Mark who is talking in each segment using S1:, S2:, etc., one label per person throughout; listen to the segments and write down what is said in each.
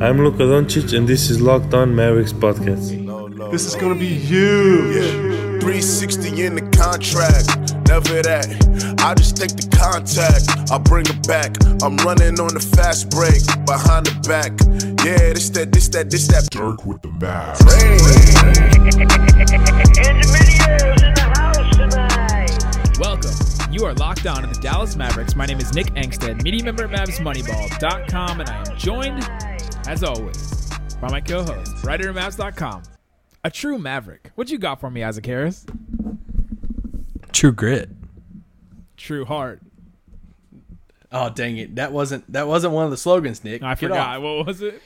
S1: I'm Luka Doncic, and this is Locked On Mavericks podcast.
S2: This is gonna be huge.
S3: Yeah. 360 in the contract. Never that. I just take the contact. I bring it back. I'm running on the fast break. Behind the back. Yeah, this that, this that, this that.
S2: Dirk with the math.
S4: Welcome. You are locked on to the Dallas Mavericks. My name is Nick Angstadt, media member at MavsMoneyball.com, and I am joined, as always, by my co-host, writer at Mavs.com, a true Maverick. What you got for me, Isaac Harris?
S5: True grit.
S4: True heart.
S5: Oh dang it! That wasn't that wasn't one of the slogans, Nick.
S4: I
S5: Get
S4: forgot.
S5: off.
S4: What was it?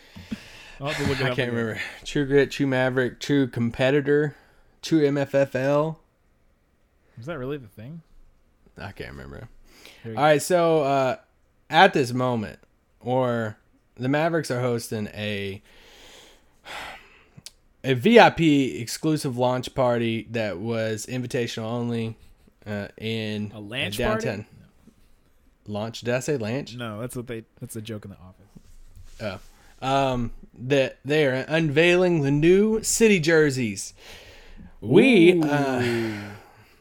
S4: I'll have to look it
S5: I
S4: up
S5: can't
S4: again.
S5: remember. True grit, true maverick, true competitor, true MFFL.
S4: Is that really the thing?
S5: I can't remember.
S4: Here we
S5: All right, so uh, at this moment, or the Mavericks are hosting a a VIP exclusive launch party that was invitational only uh, in
S4: A lanch
S5: uh,
S4: party?
S5: downtown. Launch? Did I say lanch?
S4: No, that's what they. That's a joke in the office.
S5: Oh. Um, that they are unveiling the new city jerseys. We uh,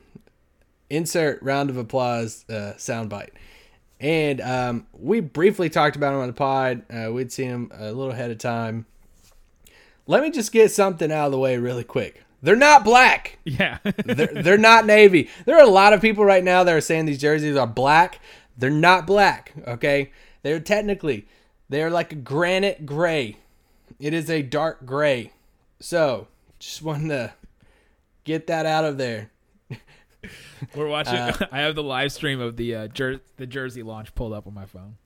S5: insert round of applause uh, soundbite. And um, we briefly talked about him on the pod. Uh, we'd seen him a little ahead of time. Let me just get something out of the way really quick. They're not black.
S4: Yeah.
S5: They're, they're not navy. There are a lot of people right now that are saying these jerseys are black. They're not black, okay? They're technically, they're like a granite gray. It is a dark gray. So, just wanted to get that out of there.
S4: We're watching.
S5: Uh,
S4: I have the live stream of the uh, jer- the jersey launch pulled up on my phone.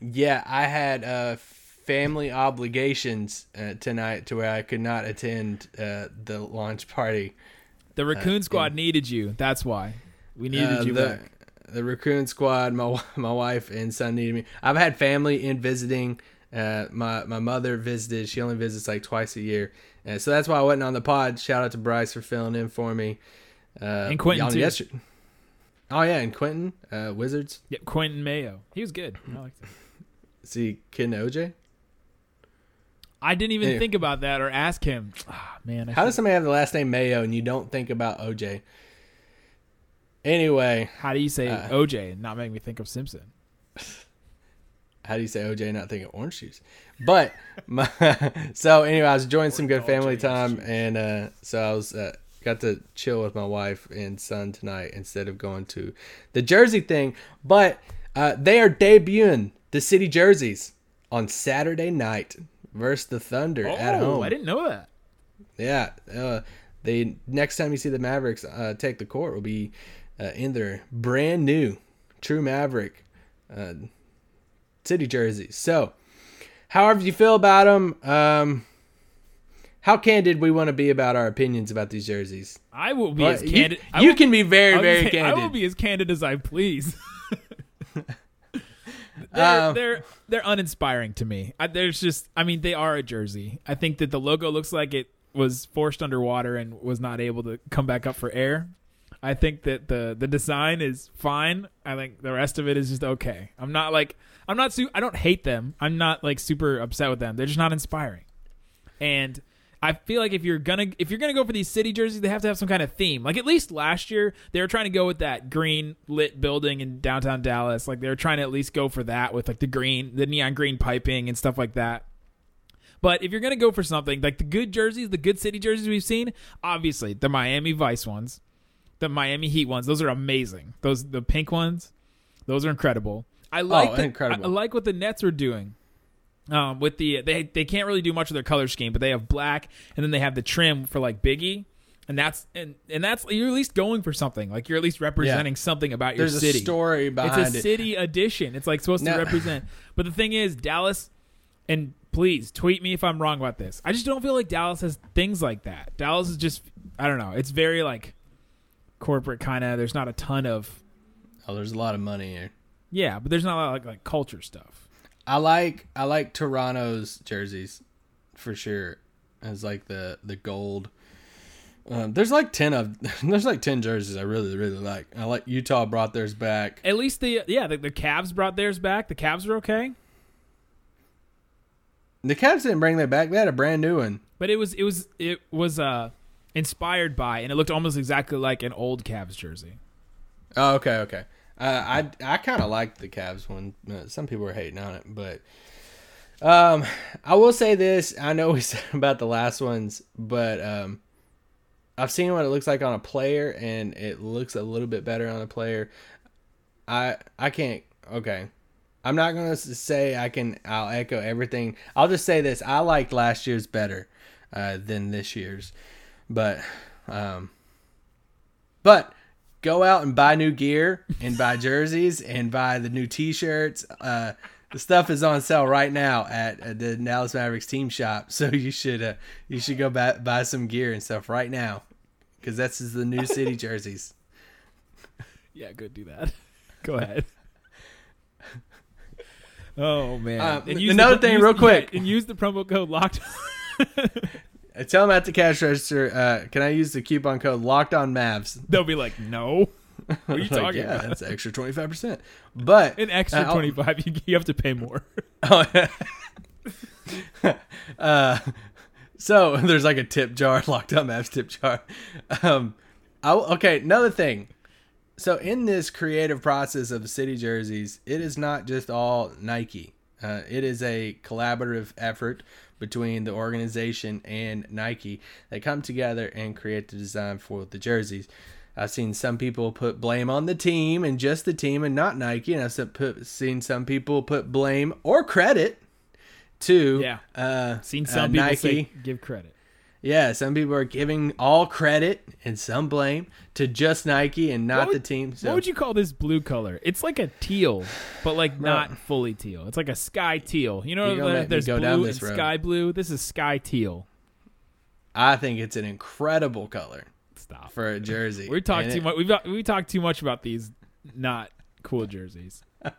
S5: Yeah, I had uh, family obligations uh, tonight to where I could not attend uh, the launch party.
S4: The Raccoon Squad needed you. That's why we needed
S5: Uh,
S4: you
S5: the,
S4: back.
S5: the raccoon squad my my wife and son needed me i've had family in visiting uh, my my mother visited she only visits like twice a year uh, so that's why i wasn't on the pod shout out to bryce for filling in for me uh,
S4: And Quentin, too.
S5: yesterday- oh yeah and quentin uh, wizards
S4: Yeah, Quentin Mayo. He was good. I liked him.
S5: and oj
S4: I didn't even
S5: Anyway.
S4: think about that or ask him. Ah, man. I
S5: how
S4: should-
S5: does somebody have the last name mayo and you don't think about oj anyway
S4: how do you say
S5: uh,
S4: OJ and not make me think of Simpson?
S5: how do you say OJ not thinking orange juice? But my, so anyway, I was enjoying some good family time, and uh, so I was uh, got to chill with my wife and son tonight instead of going to the Jersey thing. But uh, they are debuting the city jerseys on Saturday night versus the Thunder at
S4: oh,
S5: home.
S4: I didn't know that.
S5: Yeah, uh, they next time you see the Mavericks uh, take the court will be uh, in their brand new True Maverick uh, city jerseys. So, however you feel about them, um, how candid we want to be about our opinions about these jerseys.
S4: I will be
S5: Well,
S4: as candid.
S5: You
S4: will-
S5: can be very, very
S4: say, I will be as candid as I please. they're,
S5: Um,
S4: they're they're uninspiring to me. I, there's just, I mean, they are a jersey. I think that the logo looks like it was forced underwater and was not able to come back up for air. I think that the the design is fine. I think the rest of it is just okay. I'm not like I'm not su- I don't hate them. I'm not like super upset with them. They're just not inspiring. And I feel like if you're gonna if you're gonna go for these city jerseys, they have to have some kind of theme. Like at least last year, they were trying to go with that green lit building in downtown Dallas. Like they were trying to at least go for that with like the green, the neon green piping and stuff like that. But if you're gonna go for something like the good jerseys, the good city jerseys we've seen, obviously the Miami Vice ones, the Miami Heat ones, those are amazing. Those the pink ones, those are incredible. I oh, like the,
S5: incredible.
S4: I, I like what the Nets are doing. Um, with the they they can't really do much of their color scheme, but they have black and then they have the trim for like Biggie, and that's and and that's you're at least going for something. Like you're at least representing something about your
S5: There's
S4: city.
S5: a story behind
S4: It's a
S5: it.
S4: city edition. It's like supposed
S5: No.
S4: to represent. But the thing is, Dallas, and please tweet me if I'm wrong about this. I just don't feel like Dallas has things like that. Dallas is just I don't know. It's very like corporate kind of. There's not a ton of
S5: Oh, there's a lot of money here.
S4: yeah, but there's not a lot of like, like culture stuff.
S5: I like I like Toronto's jerseys for sure. As like the the gold. Um, there's like ten of there's like ten jerseys I really really like. I like Utah brought theirs back.
S4: At least the yeah the, the Cavs brought theirs back. The Cavs are okay.
S5: The Cavs didn't bring that back. They had a brand new one.
S4: But it was it was it was uh inspired by and it looked almost exactly like an old Cavs jersey.
S5: Oh, okay, okay. Uh, I I kind of liked the Cavs one. Some people were hating on it, but um, I will say this. I know we said about the last ones, but um, I've seen what it looks like on a player, and it looks a little bit better on a player. I I can't. Okay, I'm not gonna say I can. I'll echo everything. I'll just say this. I liked last year's better uh, than this year's, but um, but go out and buy new gear and buy jerseys and buy the new T-shirts. Uh, the stuff is on sale right now at, at the Dallas Mavericks team shop, so you should uh, you should go buy, buy some gear and stuff right now because that's is the new city jerseys.
S4: Yeah, good do that. Go ahead. Oh man! Use
S5: another
S4: the,
S5: thing
S4: use-
S5: real quick.
S4: yeah, and use the promo code locked.
S5: Uh, Tell them at the cash register. Uh, can I use the coupon code Locked On Mavs?
S4: They'll be like, "No, what are you
S5: Like,
S4: talking
S5: yeah,
S4: about?
S5: that's extra twenty five percent. But
S4: An extra
S5: uh,
S4: twenty five. You, you have to pay more."
S5: Oh, uh, so there's like a tip jar, locked on Mavs tip jar. Um, I, okay, another thing. So in this creative process of city jerseys, it is not just all Nike. Uh, it is a collaborative effort between the organization and Nike. They come together and create the design for the jerseys. I've seen some people put blame on the team and just the team and not Nike, and I've seen some people put blame or credit to
S4: Yeah.
S5: uh,
S4: Seen
S5: uh,
S4: some people
S5: Nike.
S4: say give credit.
S5: Yeah, some people are giving all credit and some blame to just Nike and not
S4: would-
S5: the team. So
S4: What would you call this blue color? It's like a teal, but like not fully teal. It's like a sky teal. You know,
S5: You're gonna
S4: the-
S5: make me
S4: there's blue and sky blue. This is sky teal.
S5: I think it's an incredible color
S4: Stop.
S5: for a jersey.
S4: We talked
S5: And
S4: too
S5: it-
S4: much. We've got- we talked too much about these not cool jerseys.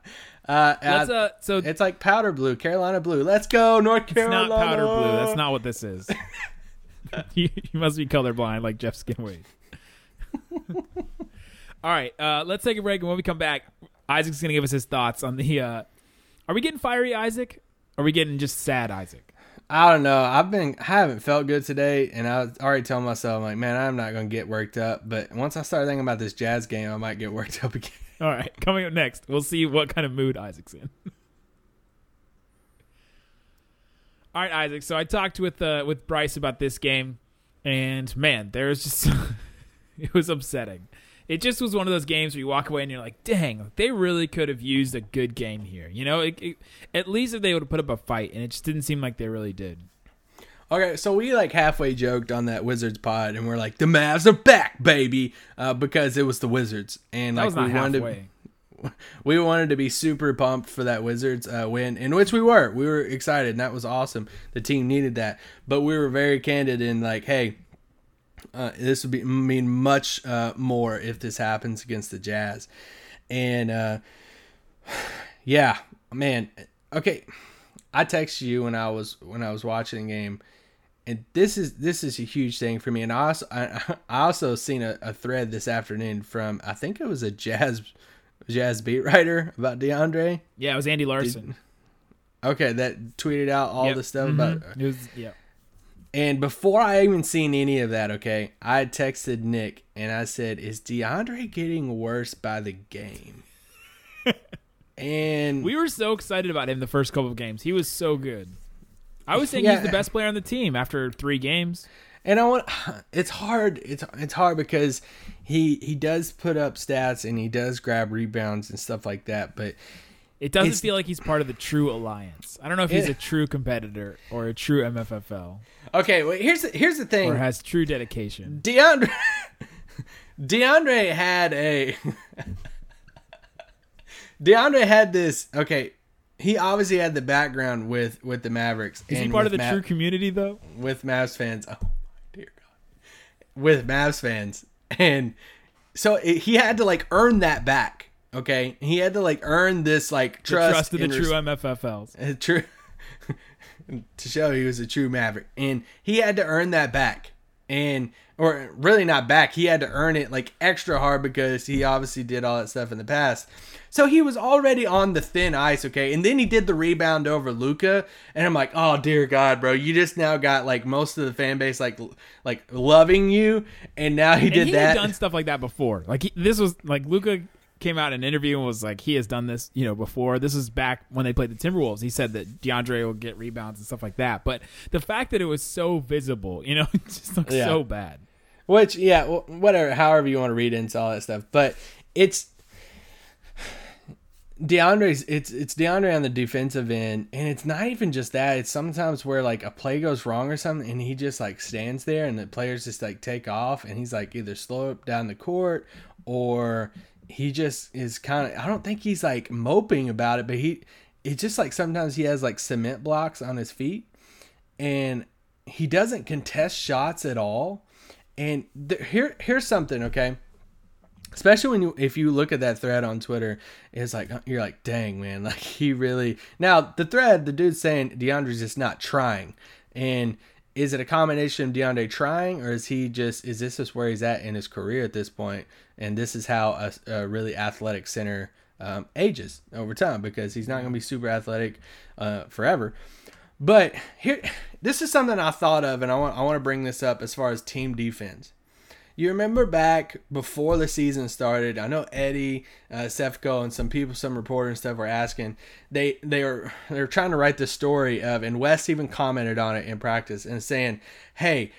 S5: Uh, uh,
S4: uh. So
S5: it's like powder blue, Carolina blue. Let's go, North
S4: it's
S5: Carolina.
S4: not powder blue. That's not what this is. you, you must be colorblind, like Jeff Skinwade. All right, uh, let's take a break, and when we come back, Isaac's gonna give us his thoughts on the. Uh, are we getting fiery Isaac? Or are we getting just sad Isaac?
S5: I don't know. I've been, I haven't felt good today, and I was already telling myself, I'm like, man, I'm not gonna get worked up. But once I start thinking about this Jazz game, I might get worked up again.
S4: All right, coming up next, we'll see what kind of mood Isaac's in. All right, Isaac. So I talked with uh, with Bryce about this game, and man, there's just it was upsetting. It just was one of those games where you walk away and you're like, "Dang, they really could have used a good game here." You know, it, it- at least if they would have put up a fight, and it just didn't seem like they really did.
S5: Okay, so we like halfway joked on that Wizards pod, and we're like, the Mavs are back, baby, uh, because it was the Wizards, and like we wanted to, we wanted to be super pumped for that Wizards uh, win, in which we were. We were excited, and that was awesome. The team needed that, but we were very candid in like, hey, uh, this would be mean much uh, more if this happens against the Jazz, and uh, yeah, man, okay. I texted you when I was when I was watching the game, and this is this is a huge thing for me. And I also I, I also seen a, a thread this afternoon from I think it was a jazz jazz beat writer about DeAndre.
S4: Yeah, it was Andy Larsen.
S5: Okay, that tweeted out all
S4: Yep.
S5: the stuff
S4: Mhm.
S5: about.
S4: it was yeah.
S5: And before I even seen any of that, okay, I texted Nick and I said, "Is DeAndre getting worse by the game?" and
S4: We were so excited about him the first couple of games. He was so good. I was saying
S5: Yeah.
S4: he's the best player on the team after three games.
S5: And I want it's hard it's it's hard because he he does put up stats and he does grab rebounds and stuff like that, but
S4: It doesn't feel like he's part of the true alliance. I don't know if he's
S5: Yeah.
S4: a true competitor or a true MFFL
S5: okay, well here's the, here's the thing.
S4: or has true dedication.
S5: DeAndre DeAndre had a DeAndre had this okay, he obviously had the background with with the Mavericks
S4: Is he part of the
S5: Ma-
S4: true community though?
S5: with Mavs fans. Oh my dear God, with Mavs fans, and so it, he had to like earn that back. Okay, he had to like earn this like trust,
S4: trust of the true
S5: res-
S4: MFFLs.
S5: true to show he was a true Maverick, and he had to earn that back. and or really not back. He had to earn it like extra hard because he obviously did all that stuff in the past. So he was already on the thin ice, okay? And then he did the rebound over Luka, and I'm like, "Oh dear God, bro, you just now got like most of the fan base like like loving you, and now he did
S4: and he
S5: that."
S4: done stuff like that before. Like he, this was like Luka came out in an interview and was like he has done this, you know, before. This is back when they played the Timberwolves. He said that DeAndre will get rebounds and stuff like that. But the fact that it was so visible, you know, it just looks
S5: Yeah.
S4: so bad.
S5: Which, yeah, whatever, however you want to read into all that stuff. But it's DeAndre's. It's it's DeAndre on the defensive end, and it's not even just that. It's sometimes where like a play goes wrong or something, and he just like stands there, and the players just like take off, and he's like either slow up down the court or he just is kind of. I don't think he's like moping about it, but he. It's just like sometimes he has like cement blocks on his feet, and he doesn't contest shots at all. And th- here, here's something, okay? Especially when you, if you look at that thread on Twitter, it's like you're like, dang man, like he really. Now the thread, the dude's saying DeAndre's just not trying, and is it a combination of DeAndre trying, or is he just is this just where he's at in his career at this point, and this is how a, a really athletic center um, ages over time because he's not going to be super athletic uh, forever. But here, this is something I thought of, and I want I want to bring this up as far as team defense. You remember back before the season started? I know Eddie, uh, and some people, some reporters and stuff were asking. They they were they were trying to write the story of, and Wes even commented on it in practice and saying, "Hey,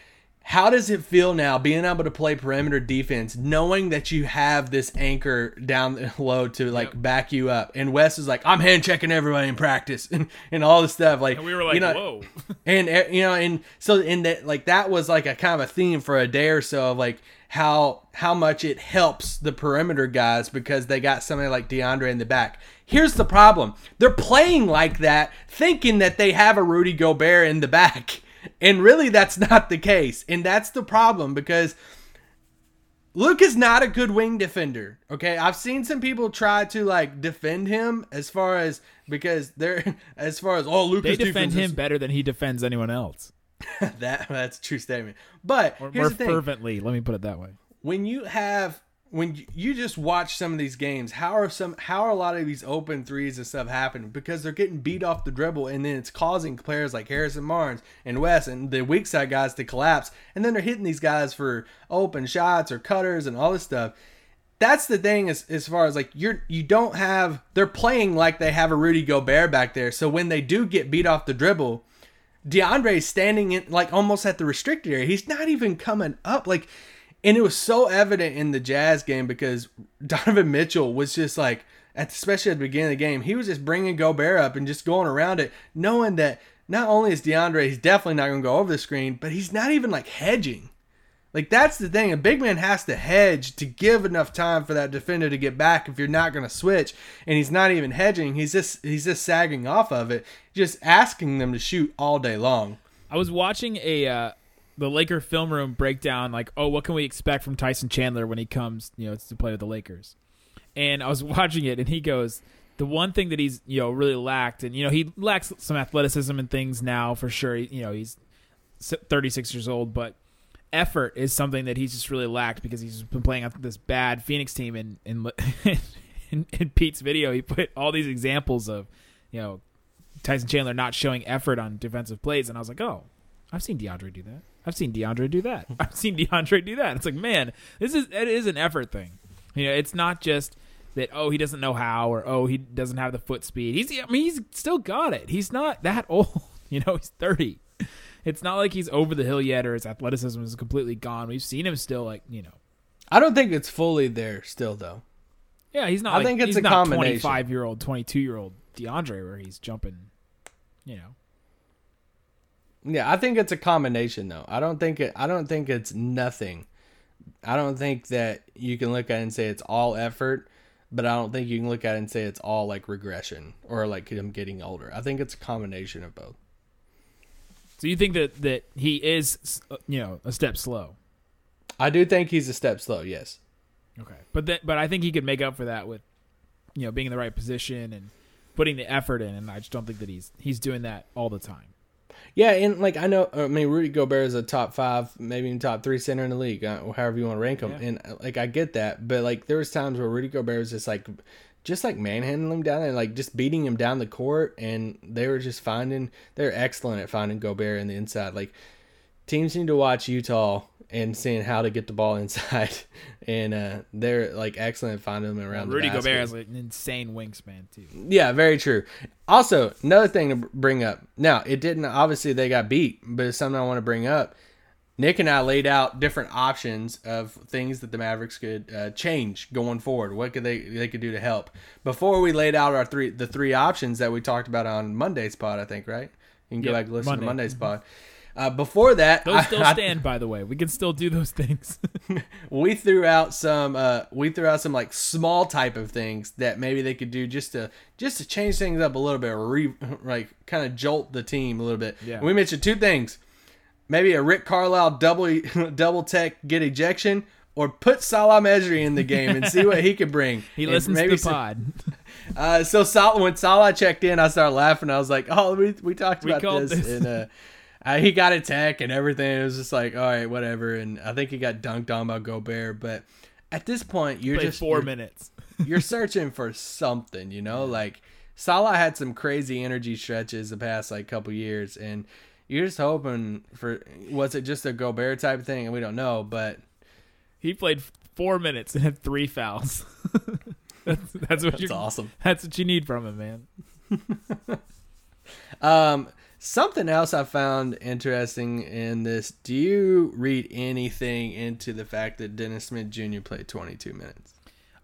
S5: how does it feel now being able to play perimeter defense, knowing that you have this anchor down low to like back you up?" And Wes is like, "I'm hand checking everybody in practice and, and all this stuff." Like
S4: And we were like,
S5: you know,
S4: whoa.
S5: and uh, you know and so in that like that was like a kind of a theme for a day or so of like how how much it helps the perimeter guys because they got somebody like DeAndre in the back. Here's the problem. They're playing like that thinking that they have a Rudy Gobert in the back. And really that's not the case. And that's the problem because Luke is not a good wing defender. Okay, I've seen some people try to like defend him as far as because they're as far as oh Luke
S4: They defend him better than he defends anyone else.
S5: that that's a true statement. But
S4: Or
S5: here's
S4: more
S5: the thing:
S4: fervently. Let me put it that way.
S5: when you have when you- just watch some of these games, how are some how are a lot of these open threes and stuff happening? Because they're getting beat off the dribble, and then it's causing players like Harrison Barnes and Wes and the weak side guys to collapse, and then they're hitting these guys for open shots or cutters and all this stuff. That's the thing as, as far as like you're you don't have they're playing like they have a Rudy Gobert back there. So when they do get beat off the dribble, DeAndre is standing in like almost at the restricted area. He's not even coming up. Like, and it was so evident in the Jazz game because Donovan Mitchell was just like, at especially at the beginning of the game, he was just bringing Gobert up and just going around it, knowing that not only is DeAndre, he's definitely not going to go over the screen, but he's not even like hedging. Like that's the thing. A big man has to hedge to give enough time for that defender to get back if you're not going to switch. And he's not even hedging. He's just he's just sagging off of it, just asking them to shoot all day long.
S4: I was watching a uh, the Laker film room breakdown, like, oh, what can we expect from Tyson Chandler when he comes, you know, to play with the Lakers? And I was watching it, and he goes, the one thing that he's, you know, really lacked, and you know, he lacks some athleticism and things now for sure. You know, he's 36 years old, but effort is something that he's just really lacked because he's been playing on this bad Phoenix team. And in, in, in Pete's video, he put all these examples of, you know, Tyson Chandler not showing effort on defensive plays, and I was like, oh, I've seen DeAndre do that. I've seen DeAndre do that. I've seen DeAndre do that. It's like, man, this is it is an effort thing. You know, it's not just that oh he doesn't know how or oh he doesn't have the foot speed. He's I mean he's still got it. He's not that old. You know, he's thirty. It's not like he's over the hill yet or his athleticism is completely gone. We've seen him still like you know.
S5: I don't think it's fully there still though.
S4: Yeah, he's not.
S5: I
S4: like,
S5: think it's a combination.
S4: Twenty-five year old, twenty-two year old DeAndre, where he's jumping. You know,
S5: Yeah, I think it's a combination though. I don't think it I don't think it's nothing. I don't think that you can look at it and say it's all effort, but I don't think you can look at it and say it's all like regression or like him getting older. I think it's a combination of both.
S4: so you think that that he is, uh, you know, a step slow.
S5: I do think he's a step slow, yes.
S4: Okay, but that, but I think he could make up for that with, you know, being in the right position and putting the effort in, and I just don't think that he's he's doing that all the time.
S5: Yeah, and like I know, I mean, Rudy Gobert is a top five, maybe even top three center in the league, uh, however you want to rank him.
S4: Yeah.
S5: And uh, like I get that, but like there was times where Rudy Gobert was just like, just like manhandling him down there, like just beating him down the court, and they were just finding they're excellent at finding Gobert in the inside. Like teams need to watch Utah and seeing how to get the ball inside, and uh, they're like excellent at finding them around.
S4: Rudy
S5: the
S4: Gobert has like an insane wingspan too.
S5: Yeah, very true. Also, another thing to bring up. Now, it didn't obviously they got beat, but it's something I want to bring up. Nick and I laid out different options of things that the Mavericks could uh, change going forward. What could they they could do to help? Before we laid out our three the three options that we talked about on Monday's pod, I think, right? You can go
S4: Yeah,
S5: back and listen
S4: Monday.
S5: to Monday's pod. Uh, before that,
S4: Those still
S5: I-
S4: stand, by the way. We can still do those things.
S5: we threw out some uh we threw out some like small type of things that maybe they could do just to just to change things up a little bit or re, like kind of jolt the team a little bit
S4: Yeah.
S5: we mentioned two things maybe a rick carlisle double double tech get ejection or put Salah Mejri in the game and see what he could bring.
S4: he
S5: And
S4: listens to
S5: maybe
S4: the
S5: some-
S4: pod.
S5: uh, so Salah, when Salah checked in, I started laughing. I was like, "Oh, we, we talked
S4: We
S5: about this."
S4: this.
S5: And uh, uh, he got a tech and everything. It was just like, "All right, whatever." And I think he got dunked on by Gobert. But at this point, you're
S4: Played
S5: just
S4: 4
S5: you're,
S4: minutes.
S5: you're searching for something, you know. Like Salah had some crazy energy stretches the past like couple years, and you're just hoping for was it just a Gobert type thing, and we don't know, but.
S4: He played 4 minutes and had 3 fouls. that's, that's what
S5: That's awesome.
S4: That's what you need from him, man.
S5: Um, something else I found interesting in this. Do you read anything into the fact that Dennis Smith Jr. played 22 minutes?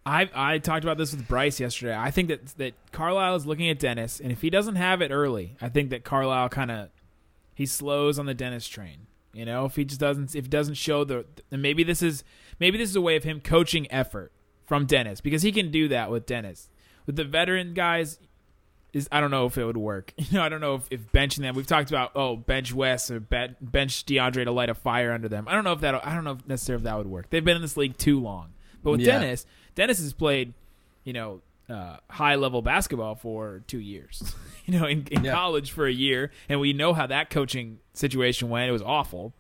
S4: I I talked about this with Bryce yesterday. I think that that Carlisle is looking at Dennis, and if he doesn't have it early, I think that Carlisle kind of he slows on the Dennis train. You know, if he just doesn't if doesn't show the maybe this is maybe this is a way of him coaching effort from Dennis because he can do that with Dennis. With the veteran guys, is I don't know if it would work. You know, I don't know if, if benching them. We've talked about oh bench Wes or be- bench DeAndre to light a fire under them. I don't know if that I don't know if necessarily if that would work. They've been in this league too long. But with
S5: Yeah.
S4: Dennis, Dennis has played, you know, uh, high level basketball for two years. you know, in, in
S5: Yeah.
S4: college for a year, and we know how that coaching situation went. It was awful.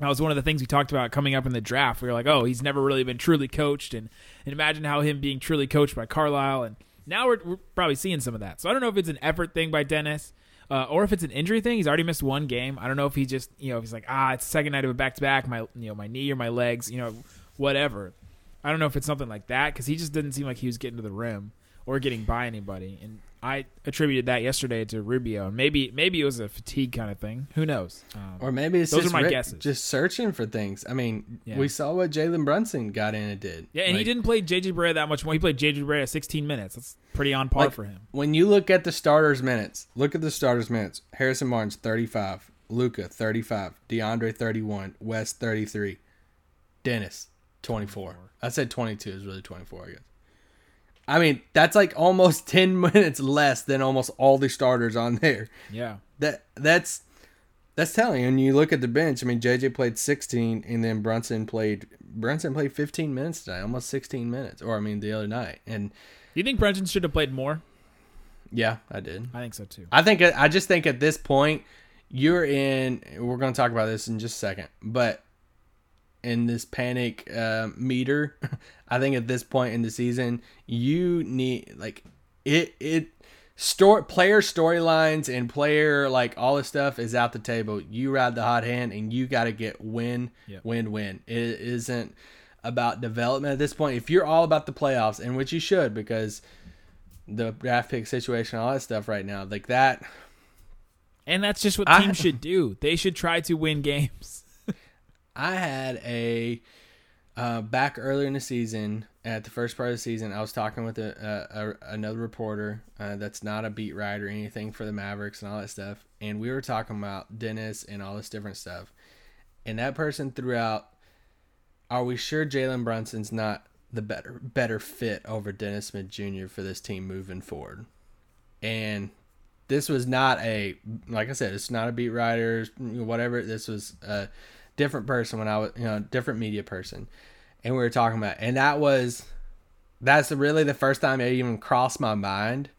S4: That was one of the things we talked about coming up in the draft. We were like, oh, he's never really been truly coached, and, and imagine how him being truly coached by Carlisle. And now we're, we're probably seeing some of that. So I don't know if it's an effort thing by Dennis, uh, or if it's an injury thing. He's already missed one game. I don't know if he just, you know, if he's like, ah, it's second night of a back to back. My, you know, my knee or my legs, you know, whatever. I don't know if it's something like that because he just didn't seem like he was getting to the rim or getting by anybody. And I attributed that yesterday to Rubio. And maybe maybe it was a fatigue kind of thing. Who knows? Um,
S5: Or maybe it's
S4: Those
S5: just
S4: are my guesses.
S5: just searching for things. I mean,
S4: Yeah.
S5: we saw what Jalen Brunson got in and did.
S4: yeah, and he didn't play JJ Barea that much more. He played JJ Barea 16 minutes. That's pretty on par
S5: Like,
S4: for him.
S5: When you look at the starters' minutes, look at the starters' minutes. Harrison Barnes 35, Luka 35, DeAndre 31, West 33, Dennis 24. I said 22 is really 24, I guess. I mean, that's like almost 10 minutes less than almost all the starters on there.
S4: Yeah.
S5: That that's that's telling. And you look at the bench. I mean, JJ played 16, and then Brunson played Brunson played 15 minutes today, almost 16 minutes, or I mean, the other night. And
S4: Do you think Brunson should have played more?
S5: yeah, I did.
S4: I think so too.
S5: I think I just think at this point you're in. We're going to talk about this in just a second, but in this panic uh, meter, I think at this point in the season you need like it it store player storylines and player like all this stuff is out the table. You ride the hot hand and you got to get win
S4: Yep.
S5: win win. It isn't about development at this point. If you're all about the playoffs, and which you should because the draft pick situation, all that stuff right now, like that.
S4: And that's just what
S5: I-
S4: teams should do. They should try to win games.
S5: I had a uh, back earlier in the season at the first part of the season. I was talking with a, a, a another reporter uh, that's not a beat writer or anything for the Mavericks and all that stuff, and we were talking about Dennis and all this different stuff. And that person threw out, "Are we sure Jalen Brunson's not the better better fit over Dennis Smith Jr. for this team moving forward?" And this was not a like I said, it's not a beat writer, whatever. This was a different person when I was, you know, different media person, and we were talking about, and that was that's really the first time it even crossed my mind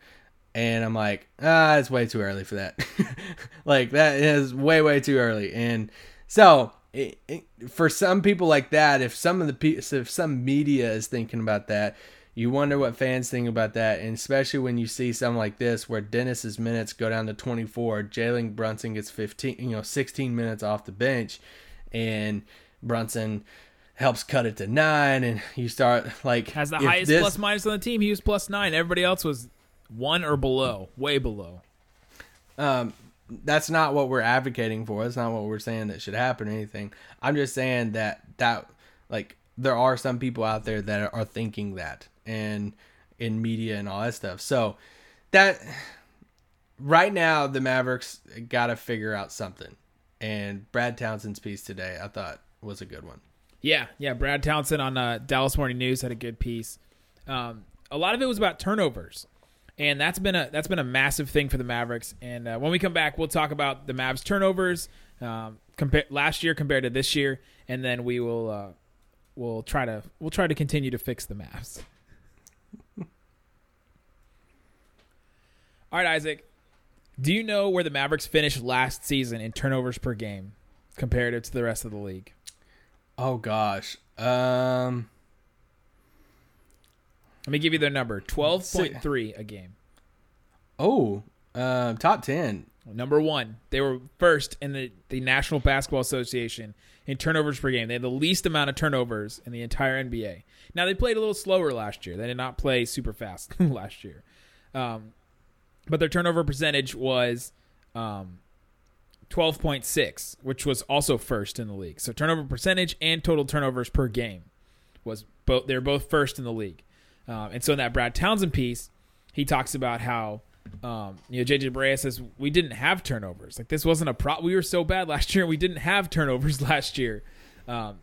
S5: and I'm like, ah, it's way too early for that. like that is way way too early. And so it, it, for some people like that, if some of the if some media is thinking about that, you wonder what fans think about that, and especially when you see something like this where Dennis's minutes go down to 24, Jalen Brunson gets 15, you know, 16 minutes off the bench, and Brunson helps cut it to nine, and you start like
S4: Has the highest
S5: this-
S4: plus minus on the team. He was plus nine. Everybody else was one or below, way below.
S5: um, that's not what we're advocating for. That's not what we're saying that should happen or anything. I'm just saying that that like there are some people out there that are thinking that and in media and all that stuff. So that right now the Mavericks got to figure out something. And Brad Townsend's piece today I thought was a good one.
S4: Yeah, yeah. Brad Townsend on uh, Dallas Morning News had a good piece. Um, a lot of it was about turnovers, and that's been a that's been a massive thing for the Mavericks. And uh, when we come back, we'll talk about the Mavs turnovers um, last year compared to this year, and then we will uh, we'll try to we'll try to continue to fix the Mavs. All right, Isaac. Do you know where the Mavericks finished last season in turnovers per game comparative to the rest of the league?
S5: Oh gosh. Um
S4: Let me give you their number: twelve point three a game.
S5: oh, um top 10.
S4: Number one, they were first in the, the National Basketball Association in turnovers per game. They had the least amount of turnovers in the entire NBA. Now they played a little slower last year. They did not play super fast last year, um, but their turnover percentage was um, twelve point six, which was also first in the league. So turnover percentage and total turnovers per game was both. They're both first in the league. Um, and so in that Brad Townsend piece, he talks about how um, you know JJ Barea says we didn't have turnovers. Like this wasn't a pro. We were so bad last year. and We didn't have turnovers last year. Um,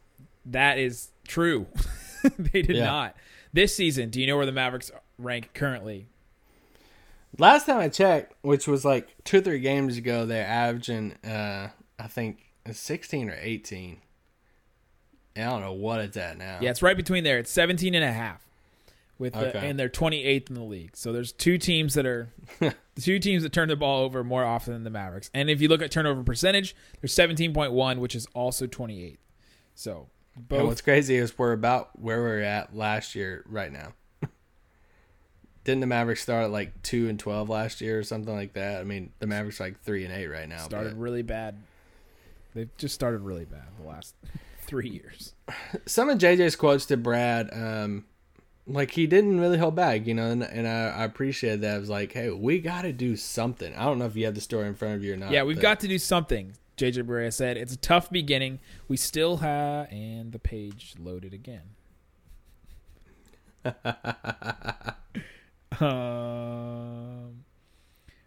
S4: that is true. they did
S5: Yeah.
S4: not. This season, do you know where the Mavericks rank currently?
S5: Last time I checked, which was like two or three games ago, they're averaging, uh, I think, 16 or 18. I don't know what it's at now.
S4: Yeah, it's right between there. It's 17 and a half. With the,
S5: Okay.
S4: and they're 28th in the league. So there's two teams that are two teams that turn the ball over more often than the Mavericks. And if you look at turnover percentage, they're 17.1, which is also 28th. So
S5: And what's crazy is we're about where we're at last year right now. Didn't the Mavericks start at like 2 and 12 last year or something like that? I mean, the Mavericks are like 3 and 8 right now.
S4: started
S5: but-
S4: really bad. They've just started really bad the last three years.
S5: some of JJ's quotes to Brad, um, like he didn't really hold back, you know, and, and I, I appreciate that. It was like, hey, we got to do something. I don't know if you have the story in front of you or not.
S4: yeah, we've
S5: but-
S4: got to do something. JJ Barea said it's a tough beginning. We still have, and the page loaded again. um,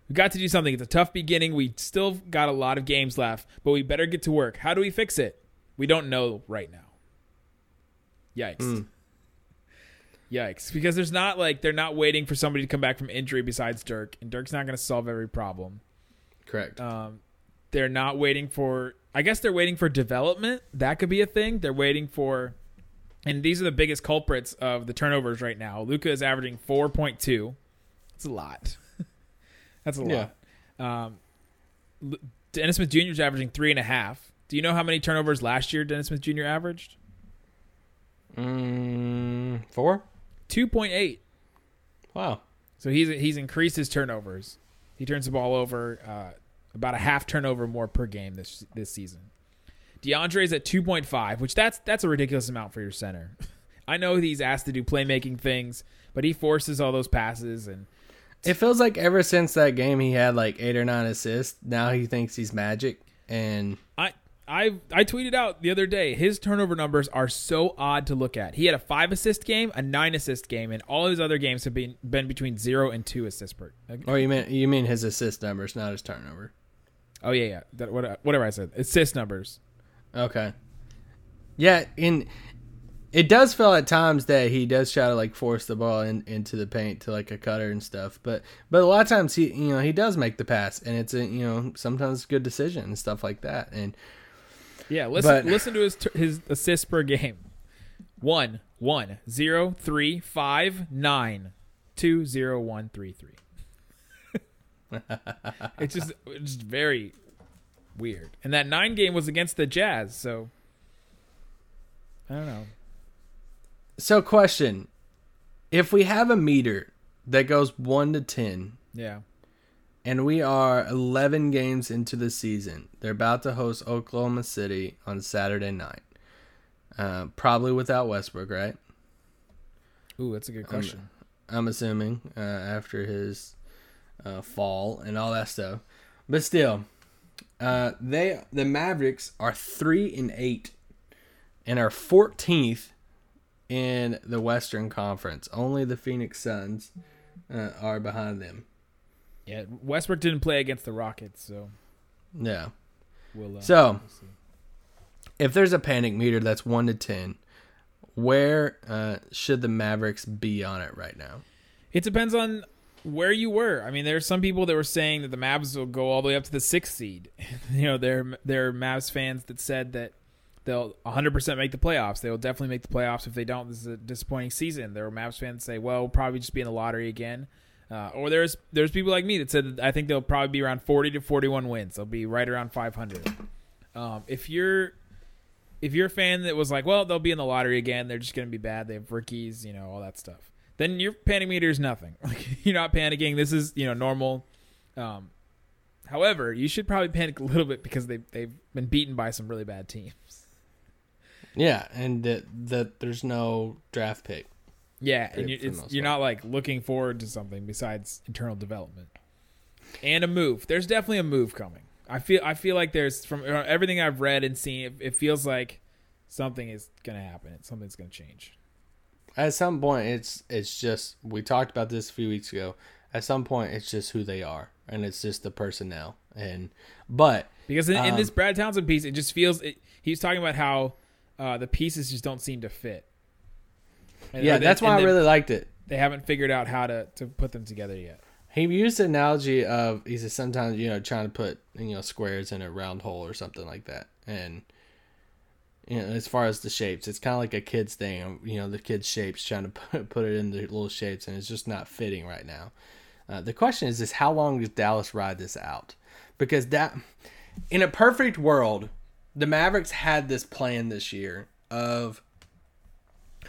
S4: we got to do something. It's a tough beginning. We still got a lot of games left, but we better get to work. How do we fix it? We don't know right now. Yikes. Yikes. Because there's not like they're not waiting for somebody to come back from injury besides Dirk, and Dirk's not going to solve every problem.
S5: correct.
S4: Um, they're not waiting for. I guess they're waiting for development. That could be a thing. They're waiting for, and these are the biggest culprits of the turnovers right now. Luka is averaging four point two. That's a lot. That's a lot. Um, Dennis Smith Jr. is averaging three and a half. Do you know how many turnovers last year Dennis Smith Jr. averaged?
S5: Mm, four?
S4: Two point eight.
S5: Wow.
S4: So he's he's increased his turnovers. He turns the ball over uh, about a half turnover more per game this this season. DeAndre's at two point five, which that's that's a ridiculous amount for your center. I know he's asked to do playmaking things, but he forces all those passes and
S5: It feels like ever since that game he had like eight or nine assists. Now he thinks he's magic, and
S4: I I I tweeted out the other day his turnover numbers are so odd to look at. He had a five assist game, a nine assist game, and all his other games have been been between zero and two assists per.
S5: Oh, you mean you mean his assist numbers, not his turnover.
S4: Oh yeah, yeah. That, what, whatever I said, assist numbers.
S5: Okay. Yeah, in it does feel at times that he does try to like force the ball in, into the paint to like a cutter and stuff, but but a lot of times he you know he does make the pass and it's a you know sometimes good decision and stuff like that and
S4: Yeah, listen
S5: But-
S4: listen to his his assists per game. One, one, zero, three, five, nine, two, zero, one, three, three. it's just it's just very weird. And that nine game was against the Jazz, so I don't know.
S5: So, question: If we have a meter that goes one to ten,
S4: Yeah.
S5: and we are eleven games into the season, they're about to host Oklahoma City on Saturday night. Uh, probably without Westbrook, right?
S4: Ooh, that's a good question.
S5: I'm assuming uh, after his uh, fall and all that stuff. But still, uh, they the Mavericks are three and eight, and are 14th in the Western Conference. Only the Phoenix Suns uh, are behind them.
S4: yeah, Westbrook didn't play against the Rockets, so
S5: Yeah.
S4: we'll. Uh,
S5: So,
S4: we'll
S5: if there's a panic meter that's one to ten, where uh, should the Mavericks be on it right now?
S4: It depends on where you were. I mean, there are some people that were saying that the Mavs will go all the way up to the sixth seed. you know, there there are Mavs fans that said that they'll 100% make the playoffs. They will definitely make the playoffs. If they don't, this is a disappointing season. There are Mavs fans that say, well, we'll probably just be in the lottery again. Uh, or there's there's people like me that said that I think they'll probably be around 40 to 41 wins. They'll be right around 500. Um, if you're if you're a fan that was like, well, they'll be in the lottery again, they're just going to be bad. They have rookies, you know, all that stuff. Then your panic meter is nothing. Like you're not panicking. This is you know normal. Um, however, you should probably panic a little bit because they they've been beaten by some really bad teams.
S5: Yeah, and that that there's no draft pick.
S4: Yeah, and you, it's, you're not like looking forward to something besides internal development and a move. There's definitely a move coming. I feel I feel like there's from uh, everything I've read and seen, it, it feels like something is gonna happen. Something's gonna change.
S5: At some point, it's it's just we talked about this a few weeks ago. At some point, it's just who they are, and it's just the personnel. And but
S4: Because in, in
S5: Um,
S4: this Brad Townsend piece, it just feels it, he's talking about how uh, the pieces just don't seem to fit. And-
S5: yeah,
S4: they-
S5: that's why I really liked it.
S4: they haven't figured out how to, to put them together yet.
S5: He used the analogy of he said sometimes you know trying to put you know squares in a round hole or something like that, and you know as far as the shapes, it's kind of like a kid's thing. You know the kid's shapes trying to put it in the little shapes, and it's just not fitting right now. Uh, the question is, is how long does Dallas ride this out? Because that in a perfect world, the Mavericks had this plan this year of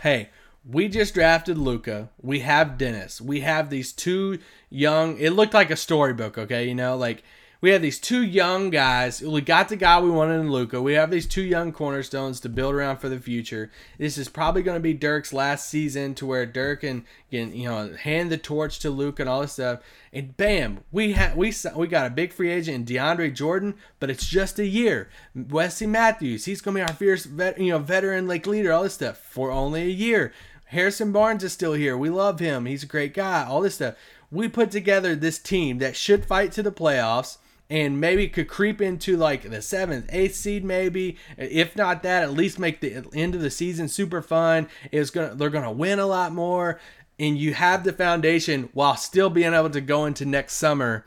S5: hey, we just drafted Luka. We have Dennis. We have these two young. It looked like a storybook, okay? You know, like we have these two young guys. We got the guy we wanted in Luka. We have these two young cornerstones to build around for the future. This is probably going to be Dirk's last season, to where Dirk can, can you know hand the torch to Luke and all this stuff. And bam, we have we we got a big free agent in DeAndre Jordan, but it's just a year. Wesley Matthews, he's gonna be our fierce vet, you know veteran like leader, all this stuff for only a year. Harrison Barnes is still here. We love him. He's a great guy. All this stuff. We put together this team that should fight to the playoffs and maybe could creep into like the seventh, eighth seed, maybe. If not that, at least make the end of the season super fun. It's gonna they're gonna win a lot more, and you have the foundation while still being able to go into next summer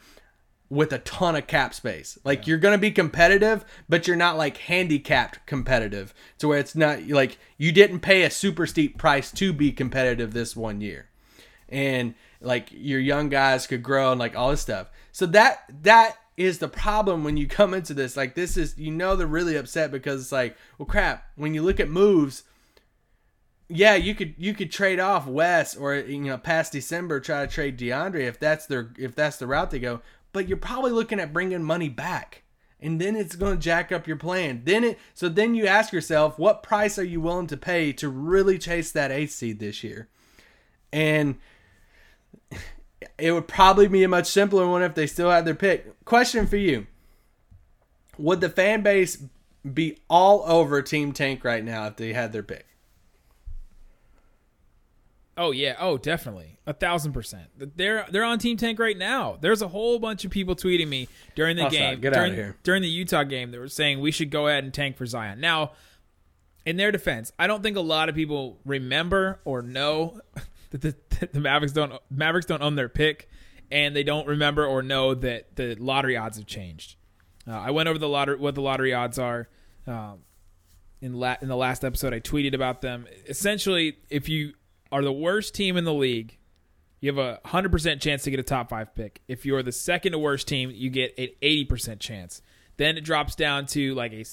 S5: with a ton of cap space. Like you're gonna be competitive, but you're not like handicapped competitive to where it's not like you didn't pay a super steep price to be competitive this one year. And like your young guys could grow and like all this stuff. So that that is the problem when you come into this. Like this is you know they're really upset because it's like, well crap, when you look at moves, yeah, you could you could trade off Wes or you know past December try to trade DeAndre if that's their if that's the route they go. But you're probably looking at bringing money back, and then it's going to jack up your plan. Then it so then you ask yourself, what price are you willing to pay to really chase that eighth seed this year? And it would probably be a much simpler one if they still had their pick. Question for you: Would the fan base be all over Team Tank right now if they had their pick?
S4: Oh yeah, oh definitely, a thousand percent. They're they're on Team Tank right now. There's a whole bunch of people tweeting me during the
S5: sorry.
S4: game, during,
S5: here.
S4: during the Utah game, that were saying we should go ahead and tank for Zion. Now, in their defense, I don't think a lot of people remember or know that the, that the Mavericks don't Mavericks don't own their pick, and they don't remember or know that the lottery odds have changed. Uh, I went over the lottery what the lottery odds are. Um, in la- in the last episode I tweeted about them. Essentially, if you are the worst team in the league, you have a 100% chance to get a top five pick. If you're the second to worst team, you get an 80% chance. Then it drops down to like a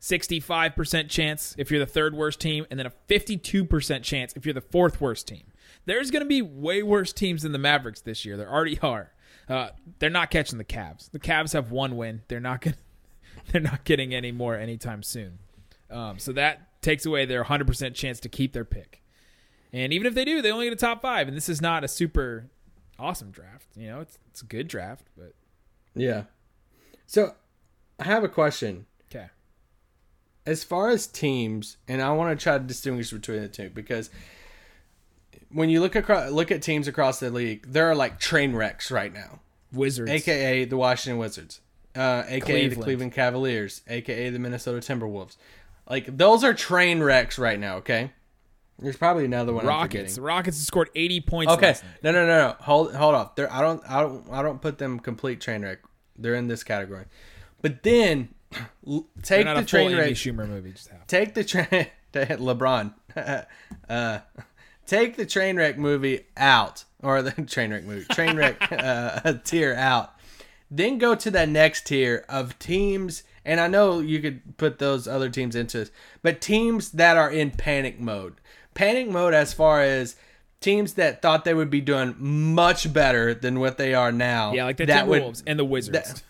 S4: 65% chance if you're the third worst team, and then a 52% chance if you're the fourth worst team. There's going to be way worse teams than the Mavericks this year. There already are. Uh, they're not catching the Cavs. The Cavs have one win. They're not going. They're not getting any more anytime soon. Um, so that takes away their 100% chance to keep their pick. And even if they do, they only get a top five. And this is not a super awesome draft. You know, it's it's a good draft, but
S5: Yeah. So I have a question.
S4: okay.
S5: As far as teams, and I want to try to distinguish between the two because when you look across look at teams across the league, there are like train wrecks right now.
S4: Wizards.
S5: aka the Washington Wizards, uh, aka the
S4: Cleveland.
S5: Cleveland Cavaliers, aka the Minnesota Timberwolves. Like those are train wrecks right now. Okay, there's probably another one I'm
S4: Rockets. have scored 80 points.
S5: Okay, no, no, no, no. Hold, hold off. There, I don't, I don't, I don't put them complete train wreck. They're in this category. But then take the train wreck.
S4: Schumer movie. Just happened.
S5: Take the train. LeBron. uh, take the train wreck movie out, or the train wreck movie, train wreck uh, tier out. Then go to that next tier of teams, and I know you could put those other teams into this, but teams that are in panic mode. Panic mode, as far as teams that thought they would be doing much better than what they are now.
S4: Yeah, like the
S5: that would-
S4: Timberwolves and the Wizards.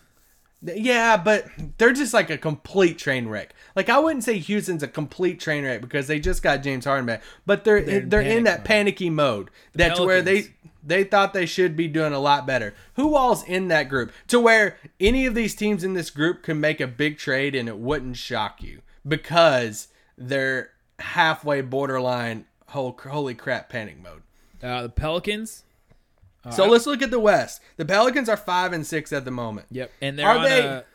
S5: Yeah, but they're just like a complete train wreck. Like I wouldn't say Houston's a complete train wreck because they just got James Harden back, but they're they're,
S4: in
S5: in,
S4: panic
S5: that
S4: mode.
S5: panicky mode. That's where they they thought they should be doing a lot better. Who all's in that group? To where any of these teams in this group can make a big trade and it wouldn't shock you because they're halfway borderline whole holy crap panic mode.
S4: Uh, the Pelicans.
S5: So let's look at the West. The Pelicans are five and six at the moment.
S4: Yep, and they're
S5: Are
S4: on
S5: they-
S4: a.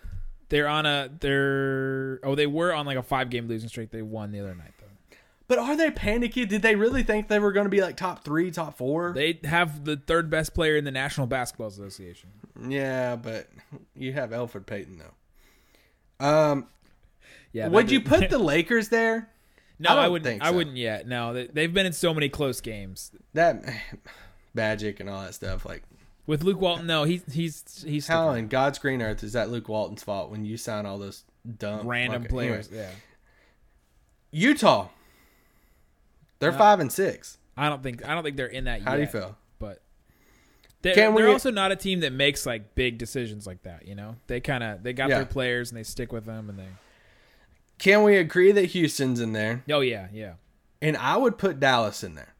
S4: They're on a. They're oh they were on like a five game losing streak. They won the other night though.
S5: But are they panicky? Did they really think they were going to be like top three, top four?
S4: They have the third best player in the National Basketball Association.
S5: yeah, but you have Elfrid Payton though. Um,
S4: Yeah,
S5: would you put the Lakers there?
S4: No,
S5: I
S4: I, wouldn't. I
S5: so.
S4: wouldn't yet. No, they, they've been in so many close games
S5: That Magic and all that stuff. Like
S4: with Luke Walton. No, he's he's he's
S5: how in God's green earth is that Luke Walton's fault when you sign all those dumb
S4: random
S5: okay,
S4: players.
S5: anyway.
S4: Yeah,
S5: Utah, they're uh, five and six.
S4: I don't think I don't think they're in that.
S5: How do you feel?
S4: But they're,
S5: Can we-
S4: they're also not a team that makes like big decisions like that. You know, they kind of they got
S5: Yeah.
S4: their players and they stick with them and they.
S5: Can we agree that Houston's in there?
S4: Oh yeah, yeah.
S5: And I would put Dallas in there.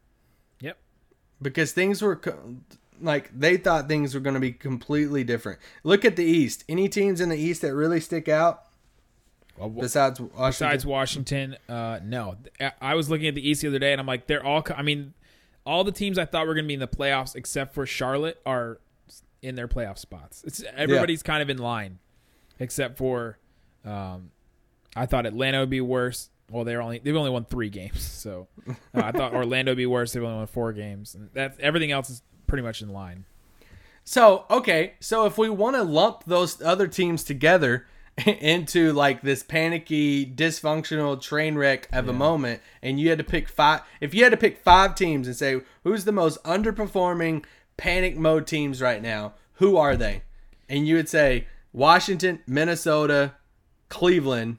S5: Because things were co- like they thought things were going to be completely different. Look at the East. Any teams in the East that really stick out
S4: Well,
S5: besides Washington?
S4: Besides Washington, uh, no. I- I was looking at the East the other day, and I'm like, they're all. I mean, all the teams I thought were going to be in the playoffs, except for Charlotte, are in their playoff spots. It's everybody's kind of in line, except for, um, I thought Atlanta would be worse. Well, they're only they've only won three games, so uh, I thought Orlando would be worse. They've only won four games, and that everything else is pretty much in line.
S5: so okay, so if we want to lump those other teams together into like this panicky, dysfunctional train wreck of a moment, and you had to pick five, if you had to pick five teams and say who's the most underperforming panic mode teams right now, who are they? And you would say Washington, Minnesota, Cleveland.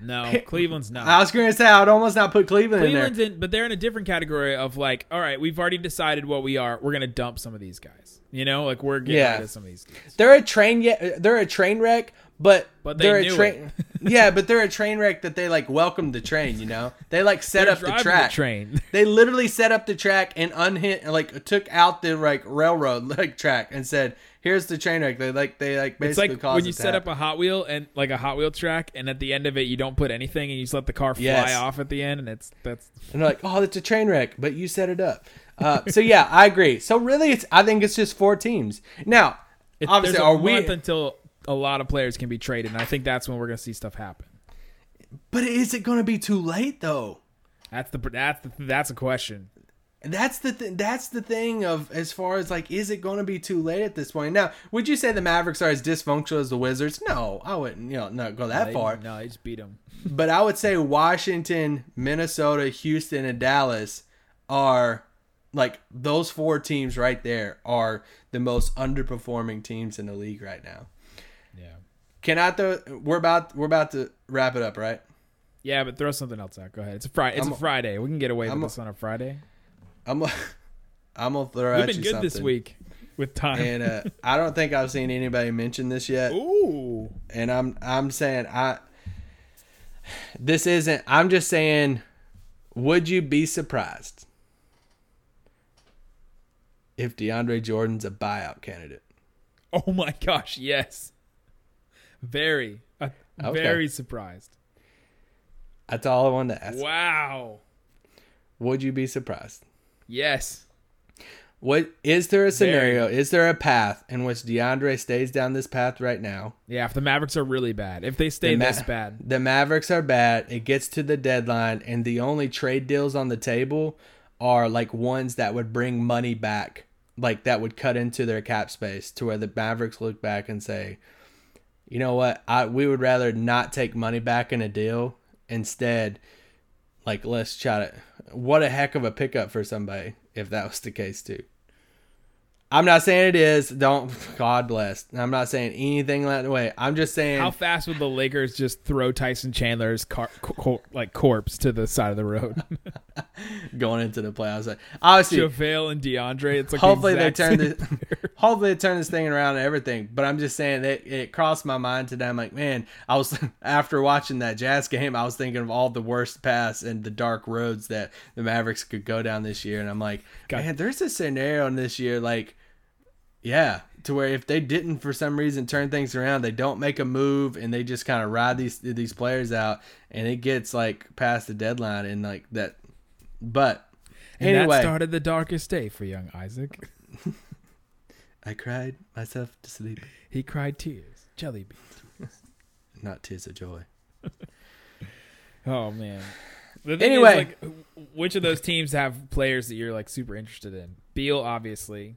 S4: No, Cleveland's not.
S5: I was going to say I would almost not put Cleveland,
S4: Cleveland's
S5: in there.
S4: in, but they're in a different category of like, all right, we've already decided what we are. We're gonna dump some of these guys. You know, like we're getting
S5: Yeah.
S4: rid of some of these guys.
S5: They're a train yet. They're a train wreck, but
S4: But they
S5: they're
S4: knew
S5: a train. yeah, but they're a train wreck that they like welcomed the train. You know, they like set
S4: They're
S5: up the track.
S4: train.
S5: They literally set up the track and unhit, like took out the like railroad like track and said, "Here's the train wreck." They like they like
S4: It's
S5: basically
S4: like
S5: caused
S4: when you set up a Hot Wheel and like a Hot Wheel track, and at the end of it, you don't put anything, and you just let the car fly
S5: Yes.
S4: off at the end, and it's that's
S5: and they're like, "Oh, it's a train wreck," but you set it up. Uh, so yeah, I agree. So really, it's I think it's just four teams now.
S4: it,
S5: obviously, are we?
S4: month until a lot of players can be traded, and I think that's when we're gonna see stuff happen.
S5: But is it going to be too late though?
S4: That's the that's the, that's a question.
S5: That's the th- that's the thing of as far as like is it going to be too late at this point? Now, would you say the Mavericks are as dysfunctional as the Wizards? No, I wouldn't. You know, not go that
S4: They-
S5: far.
S4: No, they just beat them.
S5: But I would say Washington, Minnesota, Houston, and Dallas are Like those four teams right there are the most underperforming teams in the league right now.
S4: Yeah.
S5: Can I throw? We're about we're about to wrap it up, right?
S4: Yeah, but throw something else out. Go ahead. It's a Friday. It's
S5: I'm-
S4: a Friday. We can get away with this on a Friday.
S5: I'm gonna- I'm gonna throw
S4: We've
S5: at
S4: been
S5: you
S4: good
S5: something.
S4: this week with time.
S5: and uh, I don't think I've seen anybody mention this yet.
S4: Ooh.
S5: and I'm I'm saying I this isn't I'm just saying would you be surprised if DeAndre Jordan's a buyout candidate?
S4: Oh my gosh, yes. Very. Uh,
S5: Okay.
S4: Very surprised.
S5: That's all I wanted to ask.
S4: Wow.
S5: Would you be surprised?
S4: Yes.
S5: What is there a scenario? Is there a path in which DeAndre stays down this path right now?
S4: Yeah, if the Mavericks are really bad, if they stay
S5: The Ma-
S4: this bad,
S5: The Mavericks are bad. It gets to the deadline, and the only trade deals on the table are like ones that would bring money back, like that would cut into their cap space to where the Mavericks look back and say, you know what, I we would rather not take money back in a deal. Instead, like let's try to. What a heck of a pickup for somebody if that was the case too. I'm not saying it is. Don't God bless. I'm not saying anything that way. I'm just saying
S4: how fast would the Lakers just throw Tyson Chandler's car, co- co- like corpse to the side of the road?
S5: going into the playoffs. Obviously,
S4: JaVale and DeAndre, it's like
S5: hopefully
S4: the
S5: they turn this. Hopefully they turn this thing around and everything. But I'm just saying that it crossed my mind today. I'm like, man, I was after watching that Jazz game, I was thinking of all the worst paths and the dark roads that the Mavericks could go down this year, and I'm like,
S4: God.
S5: man, there's a scenario in this year like. Yeah, to where if they didn't for some reason turn things around, they don't make a move and they just kind of ride these these players out, and it gets like past the deadline and like that. But
S4: And
S5: anyway,
S4: that started the darkest day for young Isaac.
S5: I cried myself to sleep,
S4: He cried tears, jelly beans.
S5: not tears of joy.
S4: Oh man.
S5: Anyway.
S4: is, like, which of those teams have players that you're like super interested in? Beal, obviously,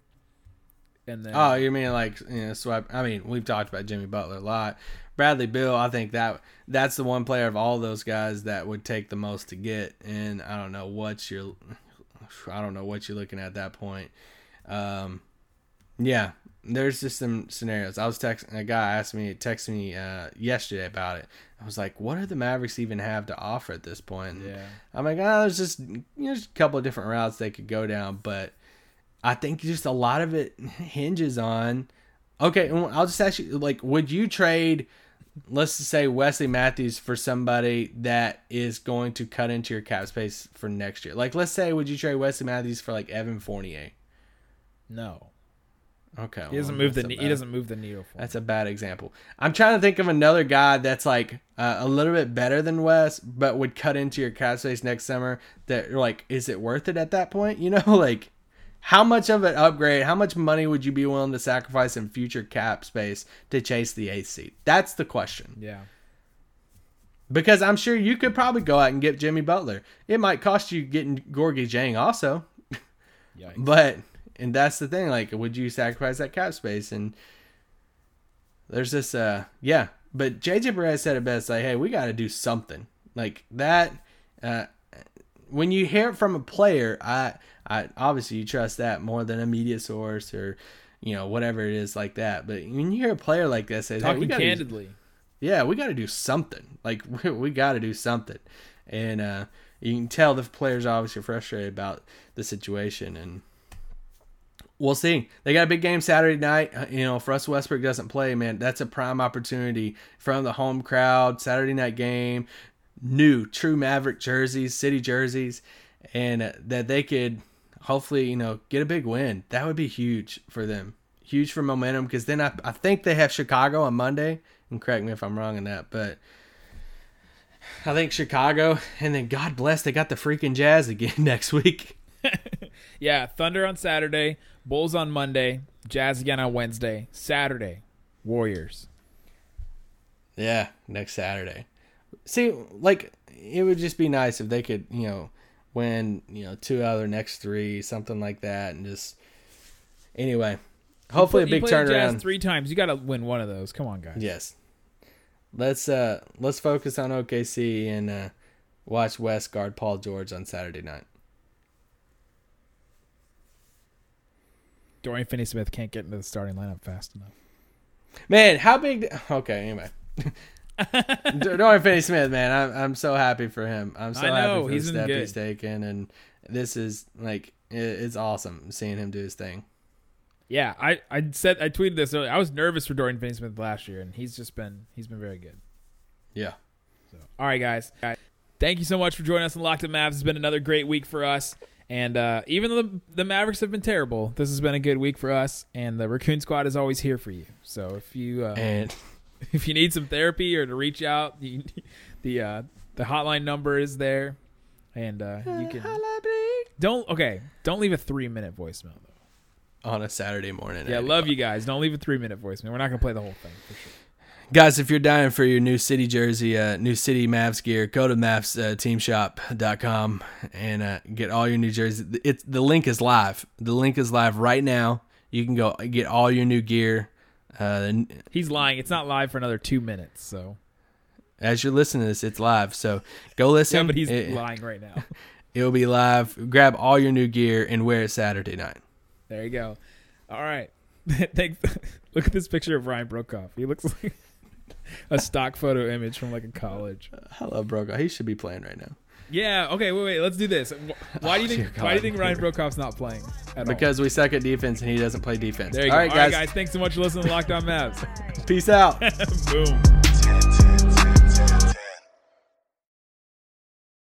S4: and then
S5: Oh, you mean like you know swipe? I mean, we've talked about Jimmy Butler a lot. Bradley Beal, I think that that's the one player of all those guys that would take the most to get. And I don't know what you're, I don't know what you're looking at that point. Um, yeah, there's just some scenarios. I was texting a guy asked me texted me uh, yesterday about it. I was like, what do the Mavericks even have to offer at this point? And
S4: yeah,
S5: I'm like, oh, there's just you know, just a couple of different routes they could go down, but I think just a lot of it hinges on. Okay, I'll just ask you, like, would you trade, let's just say Wesley Matthews for somebody that is going to cut into your cap space for next year? Like, let's say, would you trade Wesley Matthews for like Evan Fournier?
S4: no,
S5: Okay,
S4: he doesn't
S5: well,
S4: move the ne- he doesn't move the needle for.
S5: That's a bad example. I'm trying to think of another guy that's like uh, a little bit better than Wes, but would cut into your cap space next summer. That you're like, is it worth it at that point? You know, like how much of an upgrade, how much money would you be willing to sacrifice in future cap space to chase the eighth seed? That's the question.
S4: Yeah,
S5: Because I'm sure you could probably go out and get Jimmy Butler. It might cost you getting Gorgie Jang also,
S4: Yikes.
S5: but and that's the thing. Like, would you sacrifice that cap space? And there's this, uh, yeah. But JJ Barea said it best. Like, hey, we got to do something like that. Uh, when you hear it from a player, I, I obviously you trust that more than a media source or, you know, whatever it is like that. But when you hear a player like that say, hey, we
S4: talking
S5: got to
S4: candidly.
S5: yeah, we got to do something. Like we, we got to do something, and uh, you can tell the players obviously frustrated about the situation, and we'll see. They got a big game Saturday night. Uh, You know, if Russ Westbrook doesn't play, man, that's a prime opportunity from the home crowd. Saturday night game, new true Maverick jerseys, city jerseys, and uh, that they could hopefully you know get a big win. That would be huge for them. Huge for momentum because then I, I think they have Chicago on Monday. And correct me if I'm wrong in that, but I think Chicago, and then God bless, they got the freaking Jazz again next week.
S4: Yeah, Thunder on Saturday, Bulls on Monday, Jazz again on Wednesday, Saturday, Warriors.
S5: Yeah, next Saturday. See, like it would just be nice if they could, you know, win, you know, two out of their next three, something like that, and just anyway. Hopefully, a big
S4: play the Jazz
S5: turnaround.
S4: three times. You got to win one of those. Come on, guys.
S5: Yes. Let's uh let's focus on OKC and uh watch West guard Paul George on Saturday night.
S4: Dorian Finney-Smith can't get into the starting lineup fast enough.
S5: Man, how big? Okay, anyway. Dorian Finney-Smith, man, I'm I'm so happy for him. I'm so happy for
S4: he's
S5: the step
S4: good.
S5: he's taken, and this is like it, it's awesome seeing him do his thing.
S4: Yeah, I I said I tweeted this earlier. I was nervous for Dorian Finney-Smith last year, and he's just been he's been very good.
S5: Yeah.
S4: So All right, guys. Thank you so much for joining us on Locked On Mavs. It's been another great week for us. And uh, even though the, the Mavericks have been terrible, this has been a good week for us. And the Raccoon Squad is always here for you. So if you uh,
S5: And
S4: if you need some therapy or to reach out, you, the uh, the hotline number is there, and uh, you can don't okay. Don't leave a three minute voicemail though.
S5: on a Saturday morning.
S4: Yeah,
S5: at
S4: love you guys. Don't leave a three minute voicemail. We're not gonna play the whole thing for sure.
S5: Guys, if you're dying for your new city jersey, uh, new city Mavs gear, go to mavsteamshop.com and uh, get all your new jerseys. It's the link is live. The link is live right now. You can go get all your new gear. Uh,
S4: He's lying. It's not live for another two minutes. So
S5: as you're listening to this, it's live. So go listen.
S4: yeah, but he's
S5: It,
S4: lying right now.
S5: It will be live. Grab all your new gear and wear it Saturday night.
S4: There you go. All right. Thanks. Look at this picture of Ryan Broekhoff. He looks like a stock photo image from like a college.
S5: I love Broekhoff. He should be playing right now
S4: Yeah. Okay. Wait. Wait. Let's do this. Wh- Why do you
S5: Oh,
S4: think?
S5: dear
S4: Why do you think Ryan Broekhoff's not playing? At all?
S5: because we suck at defense and he doesn't play defense.
S4: there you
S5: all
S4: go.
S5: right,
S4: All right,
S5: guys.
S4: guys. Thanks so much for listening to Locked On Mavs.
S5: Peace out.
S4: Boom.